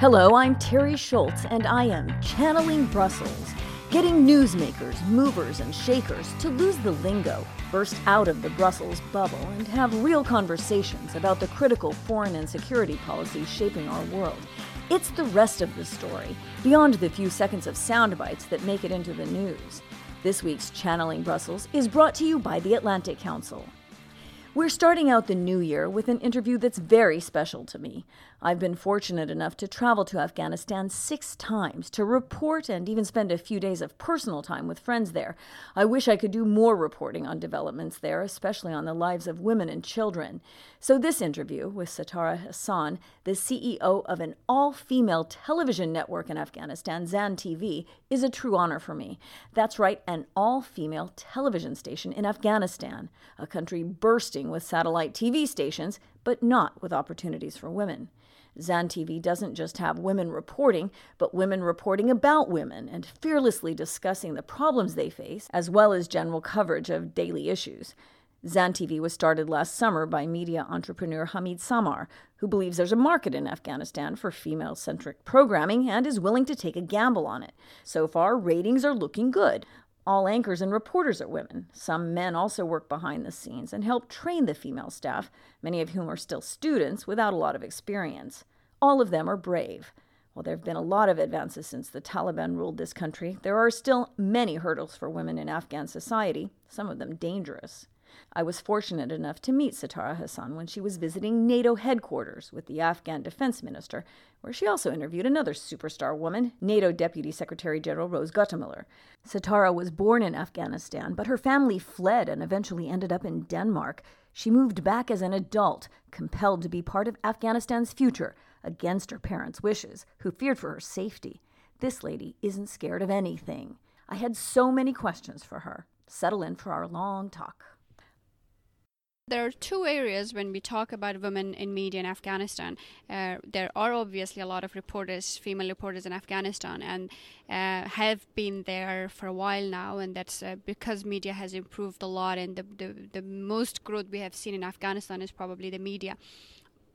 Hello, I'm Teri Schultz, and I am channeling Brussels, getting newsmakers, movers, and shakers to lose the lingo, burst out of the Brussels bubble, and have real conversations about the critical foreign and security policies shaping our world. It's the rest of the story, beyond the few seconds of sound bites that make it into the news. This week's Channeling Brussels is brought to you by the Atlantic Council. We're starting out the new year with an interview that's very special to me. I've been fortunate enough to travel to Afghanistan six times to report and even spend a few days of personal time with friends there. I wish I could do more reporting on developments there, especially on the lives of women and children. So, this interview with Satara Hassan, the CEO of an all female television network in Afghanistan, Zan TV, is a true honor for me. That's right, an all female television station in Afghanistan, a country bursting with satellite TV stations, but not with opportunities for women. Zan TV doesn't just have women reporting, but women reporting about women and fearlessly discussing the problems they face, as well as general coverage of daily issues. Zan TV was started last summer by media entrepreneur Hamid Samar, who believes there's a market in Afghanistan for female centric programming and is willing to take a gamble on it. So far, ratings are looking good. All anchors and reporters are women. Some men also work behind the scenes and help train the female staff, many of whom are still students without a lot of experience. All of them are brave. While there have been a lot of advances since the Taliban ruled this country, there are still many hurdles for women in Afghan society, some of them dangerous. I was fortunate enough to meet Satara Hassan when she was visiting NATO headquarters with the Afghan defense minister, where she also interviewed another superstar woman, NATO Deputy Secretary General Rose Gottemoeller. Satara was born in Afghanistan, but her family fled and eventually ended up in Denmark. She moved back as an adult, compelled to be part of Afghanistan's future, against her parents' wishes, who feared for her safety. This lady isn't scared of anything. I had so many questions for her. Settle in for our long talk. There are two areas when we talk about women in media in Afghanistan. Uh, there are obviously a lot of reporters, female reporters in Afghanistan, and uh, have been there for a while now. And that's uh, because media has improved a lot. And the, the, the most growth we have seen in Afghanistan is probably the media.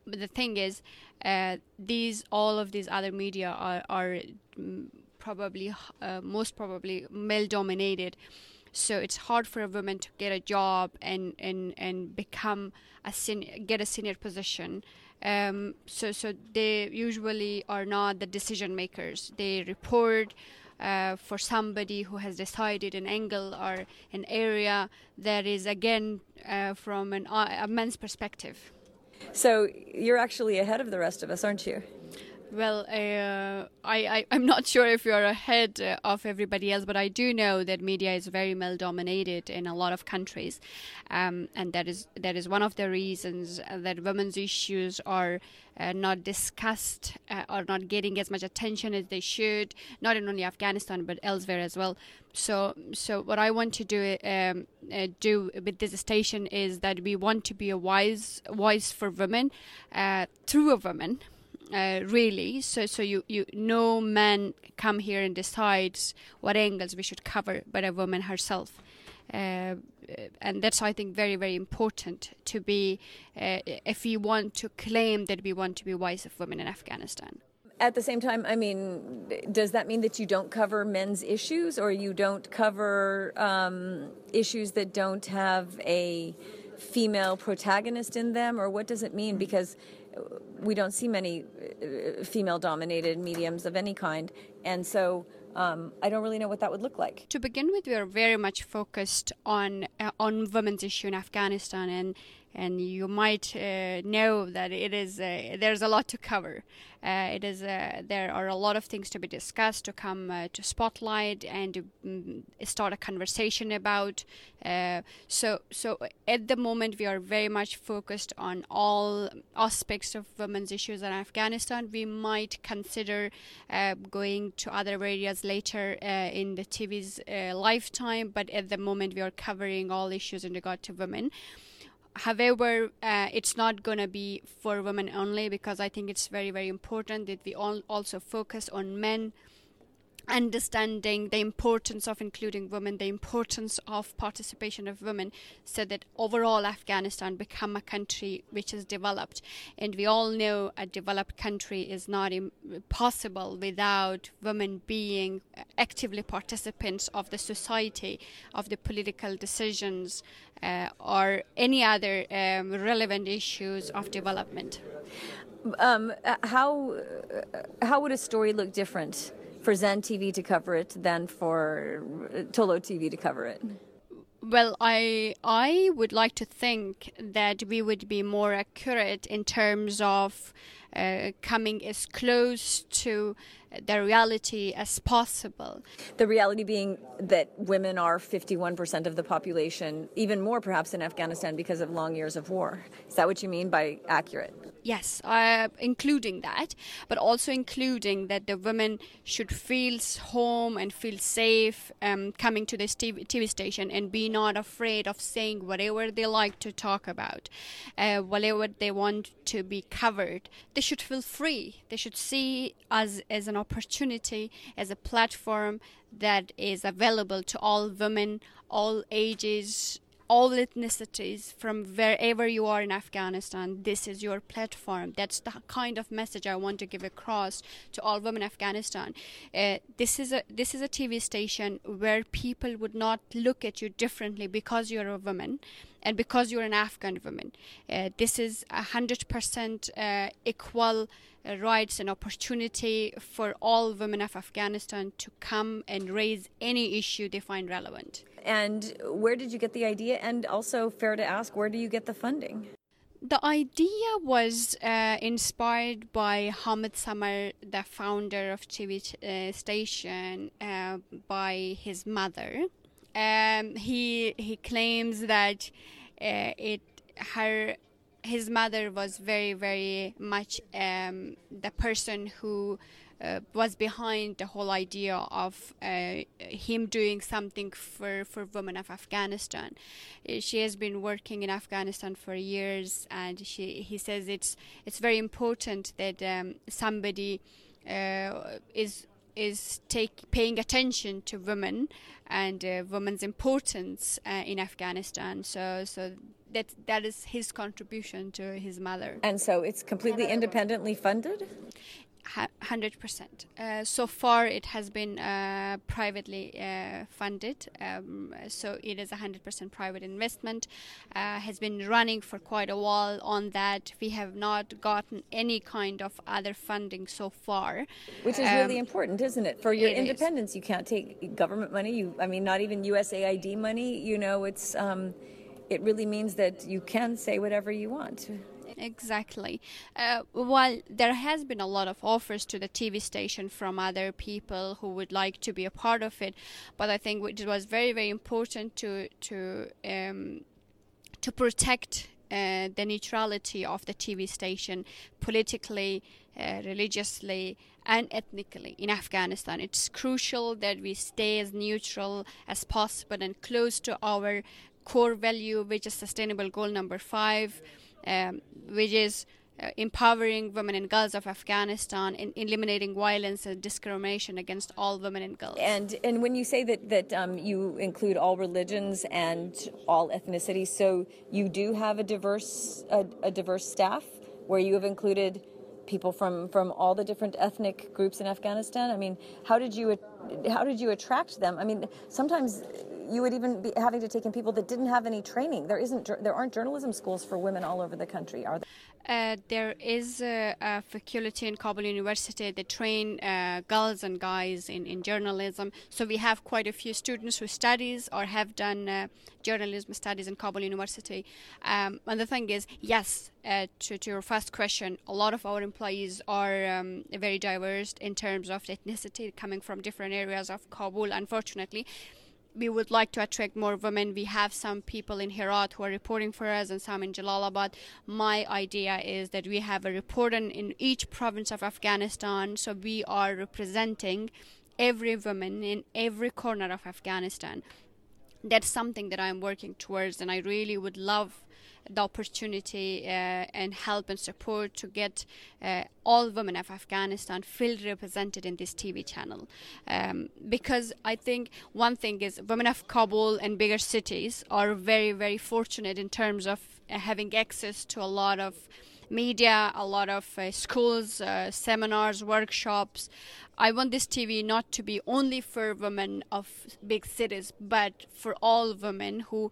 But the thing is, uh, these all of these other media are, are mm, probably uh, most probably male dominated so it's hard for a woman to get a job and and and become a senior, get a senior position. Um, so so they usually are not the decision makers. They report uh, for somebody who has decided an angle or an area that is again uh, from an, uh, a man's perspective. So you're actually ahead of the rest of us aren't you well, uh, I, I, am not sure if you're ahead uh, of everybody else, but I do know that media is very male dominated in a lot of countries. Um, and that is, that is one of the reasons that women's issues are uh, not discussed uh, or not getting as much attention as they should, not in only Afghanistan, but elsewhere as well. So, so what I want to do um, uh, do with this station is that we want to be a wise voice for women uh, through a woman uh, really. So, so you, you, no man come here and decides what angles we should cover, but a woman herself. Uh, and that's I think very very important to be uh, if we want to claim that we want to be wise of women in Afghanistan. At the same time, I mean, does that mean that you don't cover men's issues, or you don't cover um, issues that don't have a female protagonist in them, or what does it mean? Because we don't see many uh, female dominated mediums of any kind. And so um, I don't really know what that would look like. To begin with, we are very much focused on uh, on women's issue in Afghanistan, and and you might uh, know that it is uh, there's a lot to cover. Uh, it is uh, there are a lot of things to be discussed, to come uh, to spotlight, and to um, start a conversation about. Uh, so so at the moment we are very much focused on all aspects of women's issues in Afghanistan. We might consider going to other areas later in the TV's lifetime, but at the moment we are covering all issues in regard to women however uh, it's not going to be for women only because i think it's very very important that we all also focus on men understanding the importance of including women the importance of participation of women so that overall afghanistan become a country which is developed. And we all know a developed country is not Im- possible without women being actively participants of the society of the political decisions uh, or any other um, relevant issues of development. Um, how how would a story look different for Zan TV to cover it than for Tolo TV to cover it? Well, I I would like to think that we would be more accurate in terms of uh, coming as close to the reality as possible. The reality being that women are 51% of the population, even more perhaps in Afghanistan because of long years of war. Is that what you mean by accurate? Yes, uh, including that, but also including that the women should feel home and feel safe um, coming to this TV, station and be not afraid of saying whatever they like to talk about, uh, whatever they want to be covered. They should feel free. They should see us as an opportunity, as a platform that is available to all women, all ages, all ethnicities from wherever you are in Afghanistan. This is your platform. That's the kind of message I want to give across to all women in Afghanistan. Uh, this is a this is a TV station where people would not look at you differently because you're a woman and because you're an Afghan woman. Uh, this is a hundred percent uh, equal uh, rights and opportunity for all women of Afghanistan to come and raise any issue they find relevant. And where did you get the idea? And also, fair to ask, where do you get the funding? The idea was uh, inspired by Hamid Samar, the founder of TV uh, station, uh, by his mother. Um, he he claims that uh, it her his mother was very very much um, the person who uh, was behind the whole idea of uh, him doing something for, for women of Afghanistan. Uh, she has been working in Afghanistan for years, and she he says it's it's very important that um, somebody uh, is is take paying attention to women and uh, women's importance uh, in Afghanistan. So so that that is his contribution to his mother. And so it's completely independently funded. 100%. Uh, so far, it has been uh, privately uh, funded. Um, so it is a 100% private investment. Uh, has been running for quite a while on that. We have not gotten any kind of other funding so far. Which is um, really important, isn't it? For your independence, is. you can't take government money. You, I mean, not even USAID money. You know, it's. Um, it really means that you can say whatever you want. Exactly. Uh, while there has been a lot of offers to the TV station from other people who would like to be a part of it, but I think it was very, very important to to um, to protect uh, the neutrality of the TV station politically, uh, religiously, and ethnically in Afghanistan. It's crucial that we stay as neutral as possible and close to our core value, which is sustainable goal number five um, which is uh, empowering women and girls of Afghanistan and eliminating violence and discrimination against all women and girls. And and when you say that that um, you include all religions and all ethnicities, so you do have a diverse a, a diverse staff where you have included people from from all the different ethnic groups in Afghanistan. I mean, how did you how did you attract them? I mean, sometimes you would even be having to take in people that didn't have any training. There isn't there aren't journalism schools for women all over the country, are there? Uh, there is a, a, faculty in Kabul University that train uh, girls and guys in, in journalism. So we have quite a few students who studies or have done uh, journalism studies in Kabul University. Um, and the thing is, yes, uh, to, to, your first question, a lot of our employees are um, very diverse in terms of ethnicity, coming from different areas of Kabul. Unfortunately, we would like to attract more women. We have some people in Herat who are reporting for us and some in Jalalabad. My idea is that we have a reporter in each province of Afghanistan, so we are representing every woman in every corner of Afghanistan. That's something that I'm working towards, and I really would love the opportunity uh, and help and support to get uh, all women of Afghanistan fully represented in this TV channel. Um, because I think one thing is women of Kabul and bigger cities are very, very fortunate in terms of uh, having access to a lot of media, a lot of uh, schools, uh, seminars, workshops. I want this TV not to be only for women of big cities, but for all women who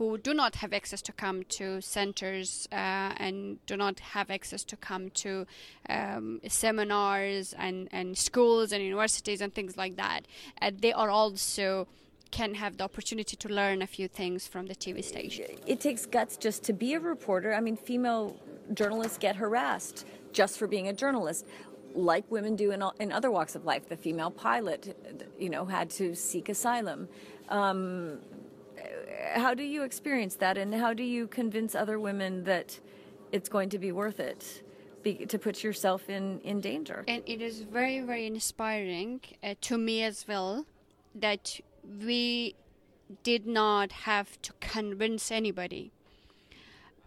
who do not have access to come to centers uh, and do not have access to come to um, seminars and, and schools and universities and things like that. Uh, they are also can have the opportunity to learn a few things from the TV station. It takes guts just to be a reporter. I mean, female journalists get harassed just for being a journalist like women do in, all, in other walks of life. The female pilot, you know, had to seek asylum. Um, how do you experience that, and how do you convince other women that it's going to be worth it? Be, to put yourself in, in danger. And it is very, very inspiring uh, to me as well that we did not have to convince anybody.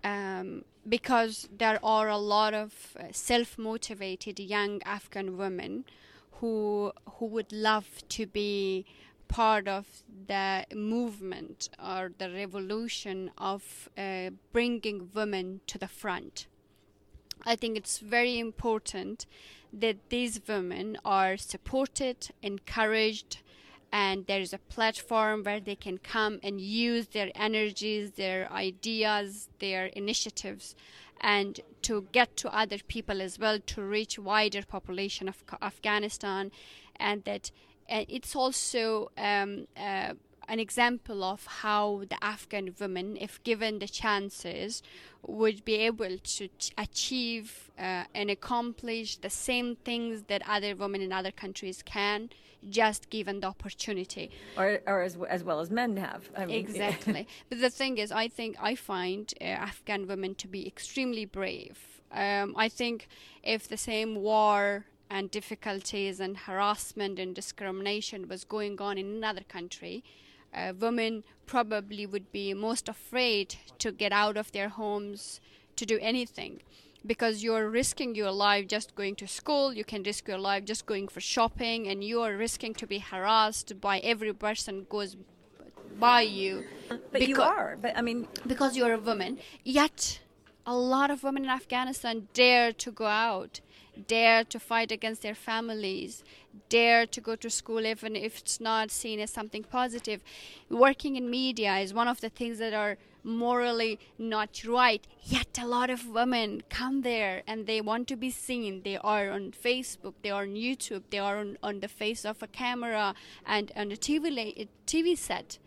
Um, because there are a lot of uh, self-motivated young Afghan women who who would love to be part of the movement or the revolution of uh, bringing women to the front. I think it's very important that these women are supported, encouraged, and there is a platform where they can come and use their energies, their ideas, their initiatives, and to get to other people as well to reach wider population of Afghanistan, and that and it's also um, uh, an example of how the Afghan women, if given the chances, would be able to achieve uh, and accomplish the same things that other women in other countries can, just given the opportunity. Or, or as, as well as men have. I mean, exactly. but the thing is, I think I find uh, Afghan women to be extremely brave. Um, I think if the same war and difficulties and harassment and discrimination was going on in another country, uh, women probably would be most afraid to get out of their homes to do anything because you're risking your life just going to school you can risk your life just going for shopping and you are risking to be harassed by every person goes by you but you are but i mean because you're a woman. Yet a lot of women in afghanistan dare to go out dare to fight against their families, dare to go to school even if it's not seen as something positive. Working in media is one of the things that are morally not right. Yet a lot of women come there and they want to be seen. They are on Facebook, they are on YouTube, they are on, on the face of a camera and on a TV, TV set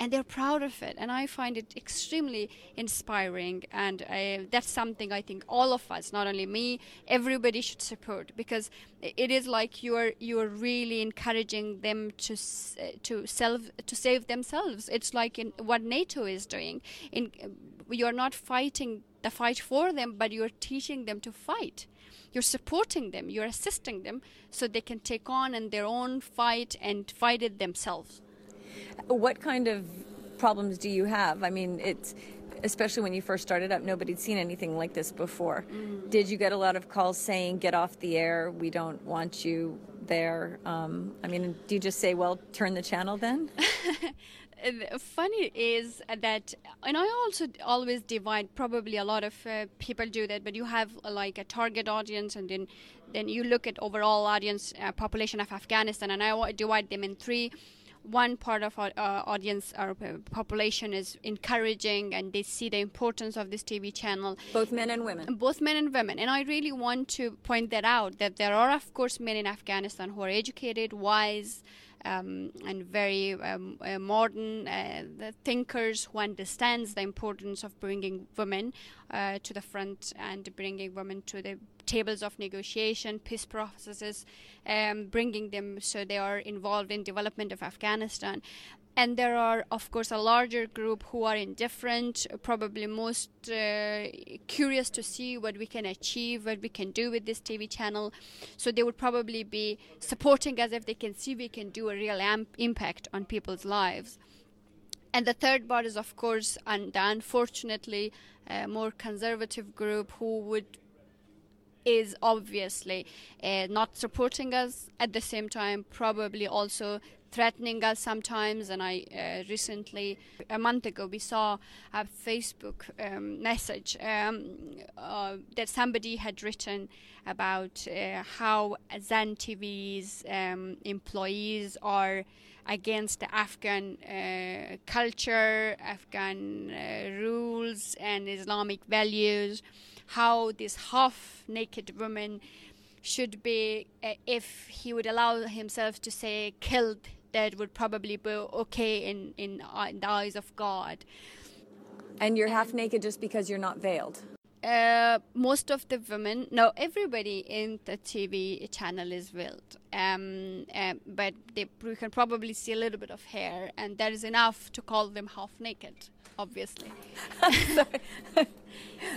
and they're proud of it and i find it extremely inspiring and uh, that's something i think all of us not only me everybody should support because it is like you're you're really encouraging them to to self to save themselves. It's like in what nato is doing. In you're not fighting the fight for them but you're teaching them to fight. You're supporting them. You're assisting them so they can take on in their own fight and fight it themselves what kind of problems do you have? I mean, it's especially when you first started up, nobody'd seen anything like this before. Mm. Did you get a lot of calls saying, "Get off the air. We don't want you there"? Um, I mean, do you just say, "Well, turn the channel then"? funny is that and i also always divide probably a lot of uh, people do that but you have uh, like a target audience and then then you look at overall audience uh, population of afghanistan and i divide them in three one part of our uh, audience our population is encouraging and they see the importance of this TV channel. Both men and women. Both men and women. And I really want to point that out that there are of course men in Afghanistan who are educated wise um, and very um, uh, modern uh, thinkers who understands the importance of bringing women uh, to the front and bringing women to the tables of negotiation, peace processes, um, bringing them so they are involved in development of Afghanistan. And there are, of course, a larger group who are indifferent, probably most uh, curious to see what we can achieve, what we can do with this TV channel. So they would probably be supporting us if they can see we can do a real amp- impact on people's lives and the third part is of course and unfortunately a more conservative group who would is obviously uh, not supporting us at the same time probably also threatening us sometimes and i uh, recently a month ago we saw a facebook um, message um, uh, that somebody had written about uh, how zan tv's um, employees are against the afghan uh, culture afghan uh, rules and islamic values how this half naked woman should be, uh, if he would allow himself to say killed, that would probably be okay in, in, uh, in the eyes of God. And you're half naked just because you're not veiled? Uh, most of the women, no, everybody in the TV channel is veiled. Um, uh, but they, you can probably see a little bit of hair, and that is enough to call them half naked, obviously.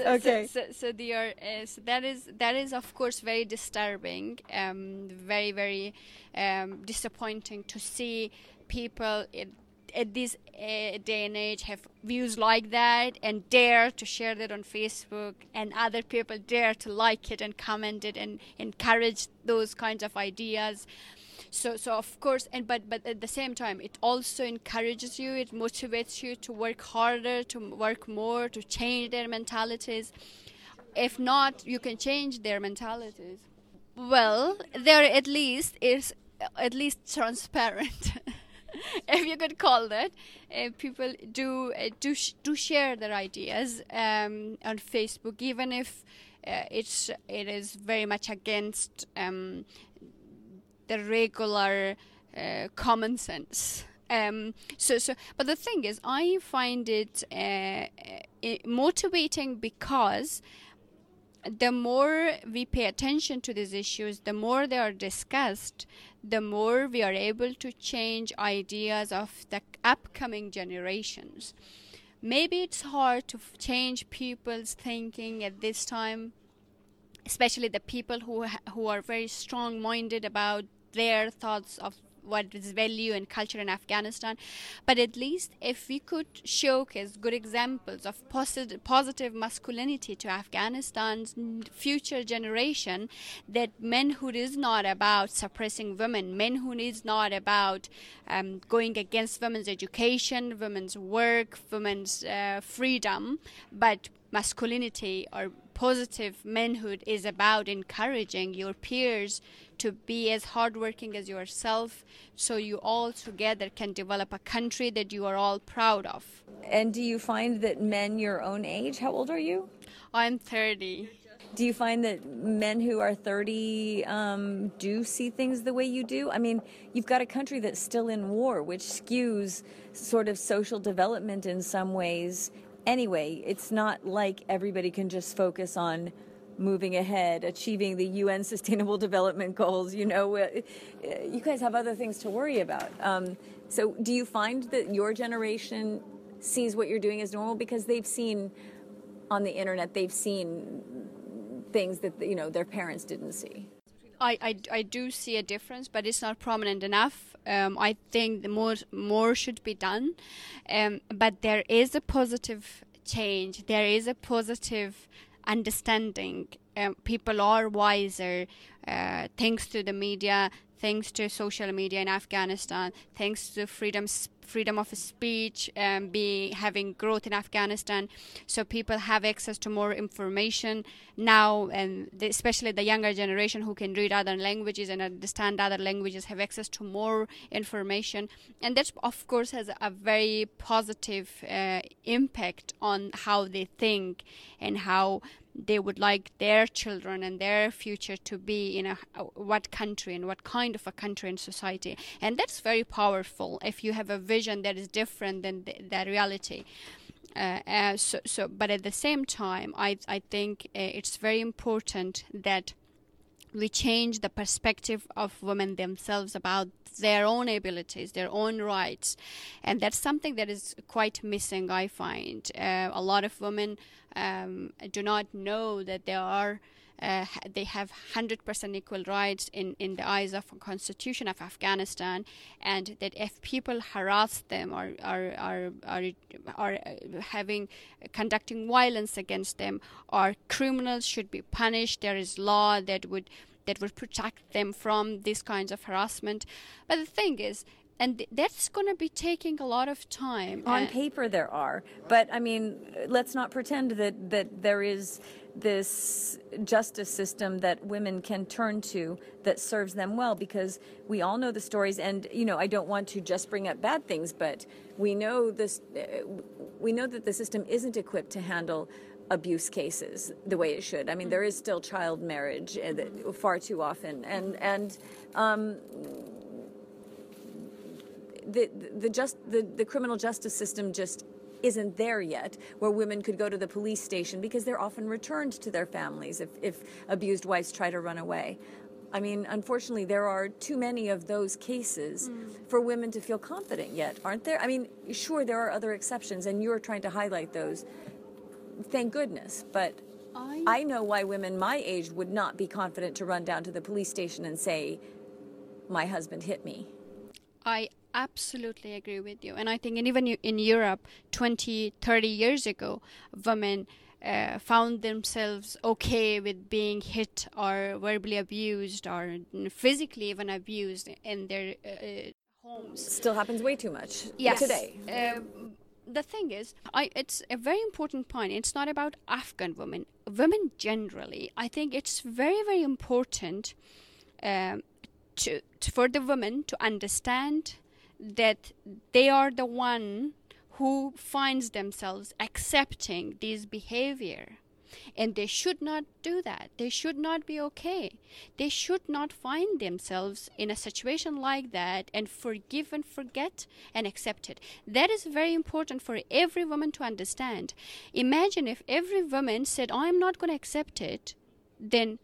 okay. So, so, so, they are, uh, so that is that is of course very disturbing, um, very very um, disappointing to see people in, at this uh, day and age have views like that and dare to share that on Facebook, and other people dare to like it and comment it and encourage those kinds of ideas so so of course and but but at the same time it also encourages you it motivates you to work harder to work more to change their mentalities. If not you can change their mentalities. Well there at least is at least transparent. If you could call that uh, people do uh, do sh- do share their ideas um, on facebook even if uh, it's it is very much against um, the regular uh, common sense. Um, so, so, but the thing is, I find it uh, uh, motivating because the more we pay attention to these issues, the more they are discussed, the more we are able to change ideas of the upcoming generations. Maybe it's hard to f- change people's thinking at this time, especially the people who ha- who are very strong-minded about their thoughts of what is value and culture in Afghanistan. But at least if we could showcase good examples of positive, masculinity to Afghanistan's future generation, that manhood is not about suppressing women, manhood is not about um, going against women's education, women's work, women's uh, freedom, but masculinity or positive manhood is about encouraging your peers to be as hardworking as yourself so you all together can develop a country that you are all proud of. And do you find that men your own age, how old are you? I'm 30. Do you find that men who are 30 um, do see things the way you do? I mean, you've got a country that's still in war, which skews sort of social development in some ways. Anyway, it's not like everybody can just focus on moving ahead, achieving the UN Sustainable Development Goals. You know, uh, you guys have other things to worry about. Um, so, do you find that your generation sees what you're doing as normal because they've seen on the internet, they've seen things that you know their parents didn't see? I, I, I do see a difference, but it's not prominent enough. Um, I think more more should be done, um, but there is a positive change. There is a positive understanding. Um, people are wiser uh, thanks to the media, thanks to social media in Afghanistan, thanks to freedom freedom of speech um, having growth in Afghanistan. So people have access to more information now, and the, especially the younger generation who can read other languages and understand other languages have access to more information, and that of course has a very positive uh, impact on how they think and how they would like their children and their future to be in a what country and what kind of a country and society. And that's very powerful if you have a vision that is different than the, the reality. Uh, uh, so, so but at the same time i i think uh, it's very important that we change the perspective of women themselves about their own abilities, their own rights, and that's something that is quite missing. I find uh, a lot of women um, do not know that they are uh, they have 100% equal rights in, in the eyes of the constitution of Afghanistan, and that if people harass them or are are are, are uh, having conducting violence against them, or criminals should be punished. There is law that would that would protect them from these kinds of harassment. But the thing is, and that's going to be taking a lot of time. On uh, paper, there are, but I mean, let's not pretend that that there is this justice system that women can turn to that serves them well because we all know the stories and you know I don't want to just bring up bad things but we know this uh, we know that the system isn't equipped to handle abuse cases the way it should. I mean, there is still child marriage uh, far too often, and and um, the the just the, the criminal justice system just isn't there yet where women could go to the police station because they're often returned to their families if, if abused wives try to run away. I mean, unfortunately, there are too many of those cases mm. for women to feel confident yet, aren't there? I mean, sure, there are other exceptions, and you're trying to highlight those thank goodness. But I, I know why women my age would not be confident to run down to the police station and say, my husband hit me. I absolutely agree with you. And I think even in Europe, 20, 30 years ago, women uh, found themselves okay with being hit or verbally abused or physically even abused in their uh, homes. Still happens way too much yes. today. Uh, the thing is, I, it's a very important point. It's not about Afghan women, women generally. I think it's very, very important um, to, to, for the women to understand that they are the one who finds themselves accepting this behavior and they should not do that. They should not be okay. They should not find themselves in a situation like that and forgive and forget and accept it. That is very important for every woman to understand. Imagine if every woman said, I'm not going to accept it, then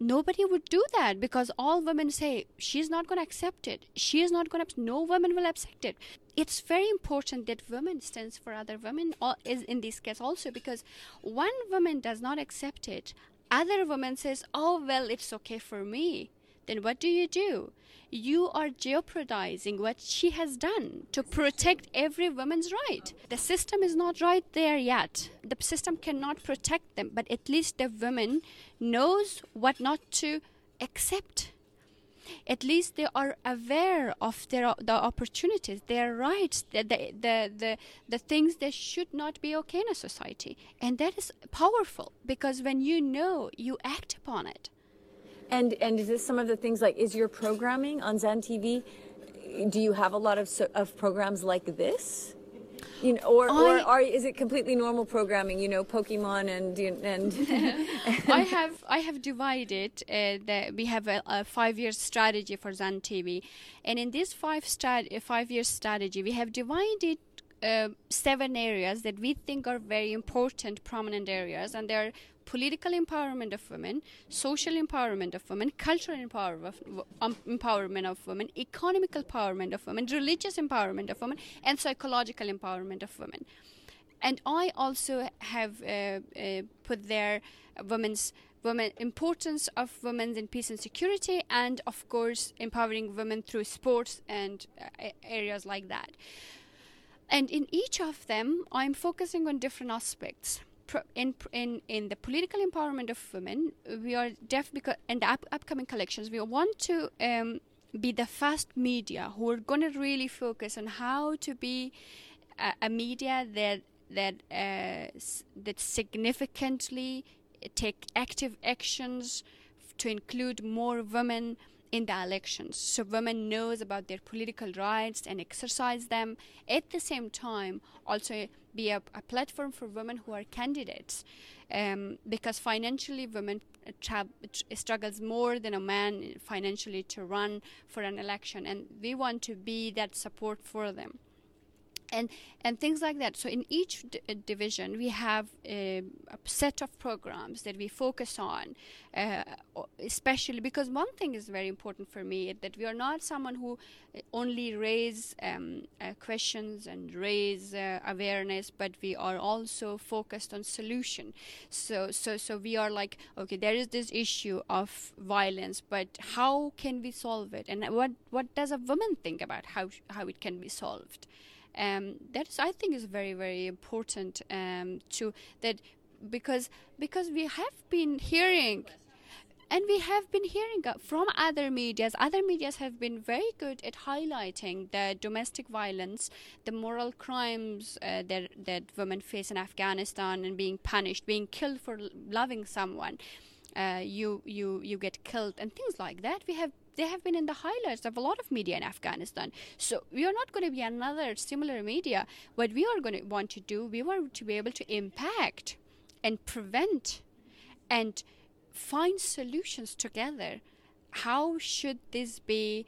nobody would do that because all women say she's not going to accept it. She is not going to no woman will accept it. It's very important that women stands for other women is in this case also because one woman does not accept it other woman says oh well it's okay for me then what do you do you are jeopardizing what she has done to protect every woman's right. The system is not right there yet. The system cannot protect them, but at least the woman knows what not to accept. At least they are aware of their the opportunities, their rights, the the, the the the things that should not be okay in a society, and that is powerful because when you know, you act upon it. And and is this some of the things like is your programming on Zan TV? Do you have a lot of of programs like this? You know, or, I, or are, is it completely normal programming? You know, Pokemon and and. I have I have divided. Uh, the, we have a, a five year strategy for Zan TV, and in this five stat five year strategy, we have divided uh, seven areas that we think are very important, prominent areas, and they are political empowerment of women, social empowerment of women, cultural of, um, empowerment of women, economical empowerment of women, religious empowerment of women, and psychological empowerment of women. And I also have uh, uh, put there women's women importance of women in peace and security, and of course empowering women through sports and uh, areas like that. And in each of them, I'm focusing on different aspects in in in the political empowerment of women, we are deaf because in the up, upcoming collections, we want to um, be the first media who are going to really focus on how to be a, a media that that uh, that significantly take active actions to include more women in the elections. So women knows about their political rights and exercise them. At the same time also be a, a platform for women who are candidates. Um, because financially women tra- struggles more than a man financially to run for an election. And we want to be that support for them and and things like that. So in each d- uh, division, we have a, a, set of programs that we focus on, uh, especially because one thing is very important for me that we are not someone who uh, only raise um, uh, questions and raise uh, awareness, but we are also focused on solution. So so so we are like, okay, there is this issue of violence, but how can we solve it, and what what does a woman think about how how it can be solved? Um, that is I think is very very important um, to that because because we have been hearing and we have been hearing from other medias. Other medias have been very good at highlighting the domestic violence the moral crimes uh, that that women face in afghanistan and being punished being killed for loving someone. Uh, you you you get killed and things like that. We have they have been in the highlights of a lot of media in Afghanistan. So we are not going to be another similar media. What we are going to want to do, we want to be able to impact and prevent and find solutions together. How should this be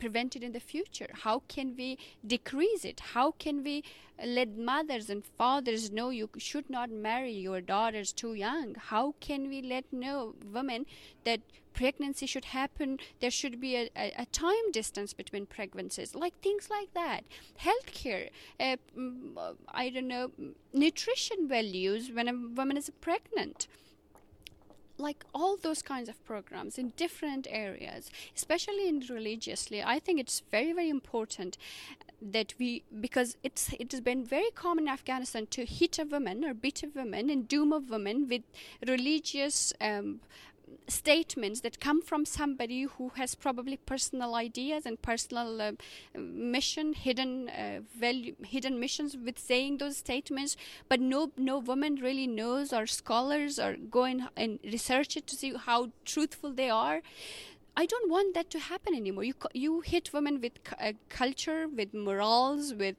prevented in the future? How can we decrease it? How can we let mothers and fathers know you should not marry your daughters too young? How can we let know women that pregnancy should happen? There should be a, a, a time distance between pregnancies, like things like that. Healthcare, uh, I don't know, nutrition values when a woman is pregnant like all those kinds of programs in different areas, especially in religiously, I think it's very, very important that we because it's it has been very common in Afghanistan to hit a woman or beat a woman and doom a woman with religious um, statements that come from somebody who has probably personal ideas and personal uh, mission hidden uh, value hidden missions with saying those statements but no no woman really knows or scholars are going and research it to see how truthful they are I don't want that to happen anymore. You you hit women with uh, culture, with morals, with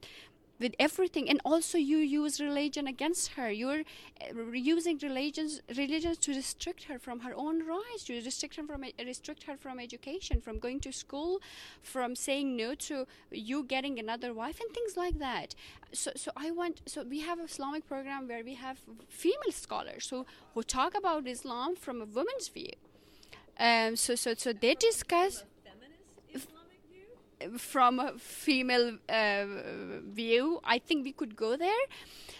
with everything. And also you use religion against her. You're uh, using religions religions to restrict her from her own rights. To restrict her from restrict her from education from going to school from saying no to you getting another wife and things like that. So so i want so we have islamic program where we have female scholars who who talk about islam from a woman's view. Um, so so so they discuss from a female uh, view i think we could go there.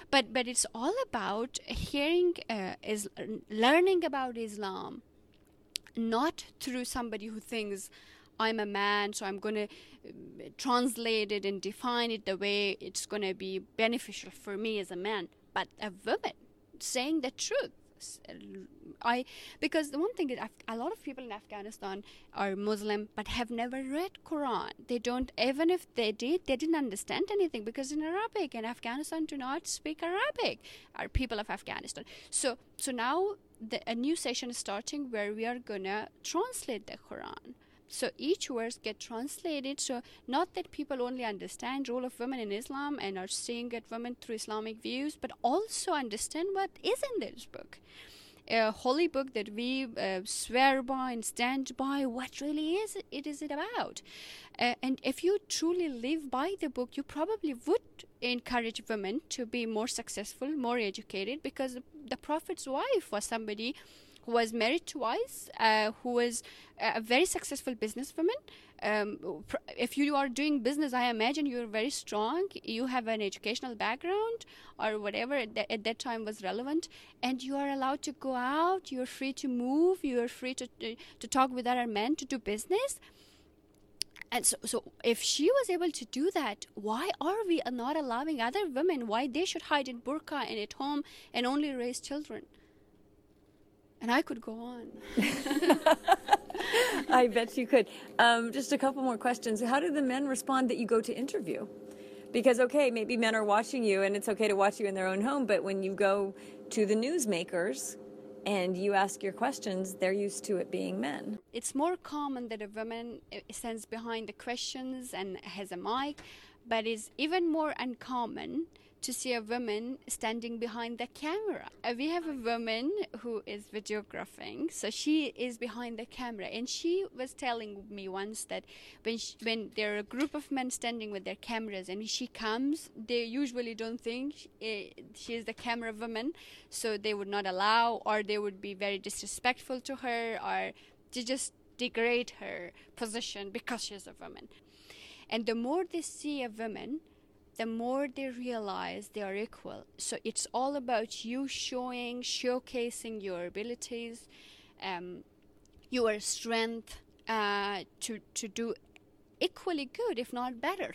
But but it's all about hearing uh, is learning about islam not through somebody who thinks i'm a man so i'm going to uh, translate it and define it the way it's going to be beneficial for me as a man. But a woman saying the truth I because the one thing is a lot of people in Afghanistan are Muslim but have never read Quran. They don't even if they did, they didn't understand anything because in Arabic and Afghanistan do not speak Arabic. Are people of Afghanistan. So so now the, a new session is starting where we are gonna translate the Quran. So each verse get translated. So not that people only understand role of women in Islam and are seeing at women through Islamic views, but also understand what is in this book a holy book that we uh, swear by and stand by what really is it is it about uh, and if you truly live by the book you probably would encourage women to be more successful more educated because the prophet's wife was somebody who was married twice, uh, who was a very successful businesswoman. Um, if you are doing business, I imagine you're very strong. You have an educational background or whatever at, that, at that time was relevant, and you are allowed to go out. You're free to move. You are free to to talk with other men to do business. And so, so if she was able to do that, why are we not allowing other women? Why they should hide in burqa and at home and only raise children? And I could go on. I bet you could. Um, just a couple more questions. How do the men respond that you go to interview? Because, okay, maybe men are watching you and it's okay to watch you in their own home, but when you go to the newsmakers and you ask your questions, they're used to it being men. It's more common that a woman stands behind the questions and has a mic, but it's even more uncommon to see a woman standing behind the camera. Uh, we have a woman who is videographing, so she is behind the camera, and she was telling me once that when she, when there are a group of men standing with their cameras, and she comes, they usually don't think she, uh, she is the camera woman, so they would not allow, or they would be very disrespectful to her, or to just degrade her position because she's a woman. And the more they see a woman, the more they realize they are equal. So it's all about you showing, showcasing your abilities, um, your strength uh, to to do equally good, if not better.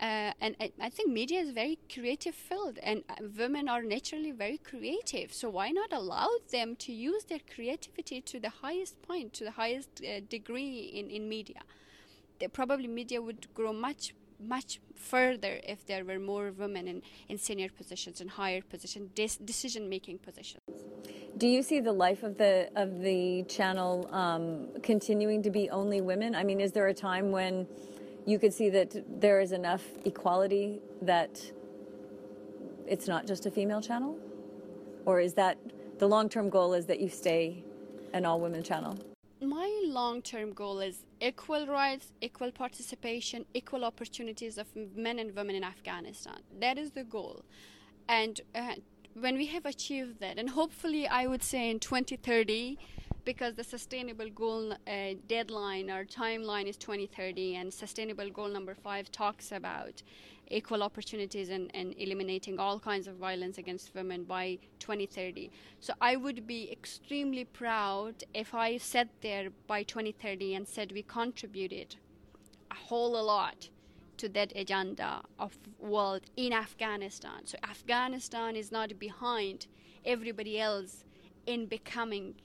Uh, and I, I, think media is a very creative field, and uh, women are naturally very creative. So why not allow them to use their creativity to the highest point, to the highest uh, degree in, in media? They, probably media would grow much much further if there were more women in, in senior positions and higher positions, decision making positions. Do you see the life of the of the channel um, continuing to be only women? I mean, is there a time when you could see that there is enough equality that it's not just a female channel? Or is that the long term goal is that you stay an all women channel? My long term goal is equal rights, equal participation, equal opportunities of men and women in Afghanistan. That is the goal. And uh, when we have achieved that, and hopefully, I would say in 2030, because the sustainable goal uh, deadline or timeline is 2030 and sustainable goal number five talks about equal opportunities and, and eliminating all kinds of violence against women by 2030 so i would be extremely proud if i sat there by 2030 and said we contributed a whole lot to that agenda of world in afghanistan. So afghanistan is not behind everybody else in becoming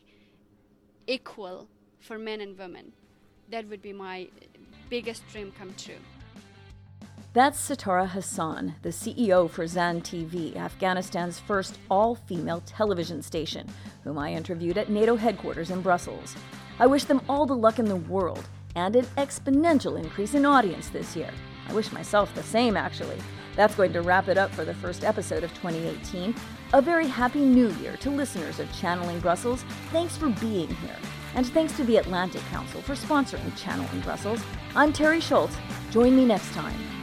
equal for men and women. That would be my biggest dream come true. That's Sitara Hassan, the CEO for Zan TV, Afghanistan's first all female television station, whom I interviewed at NATO headquarters in Brussels. I wish them all the luck in the world and an exponential increase in audience this year. I wish myself the same, actually. That's going to wrap it up for the first episode of 2018. A very happy new year to listeners of Channeling Brussels. Thanks for being here. And thanks to the Atlantic Council for sponsoring Channeling Brussels. I'm Teri Schultz. Join me next time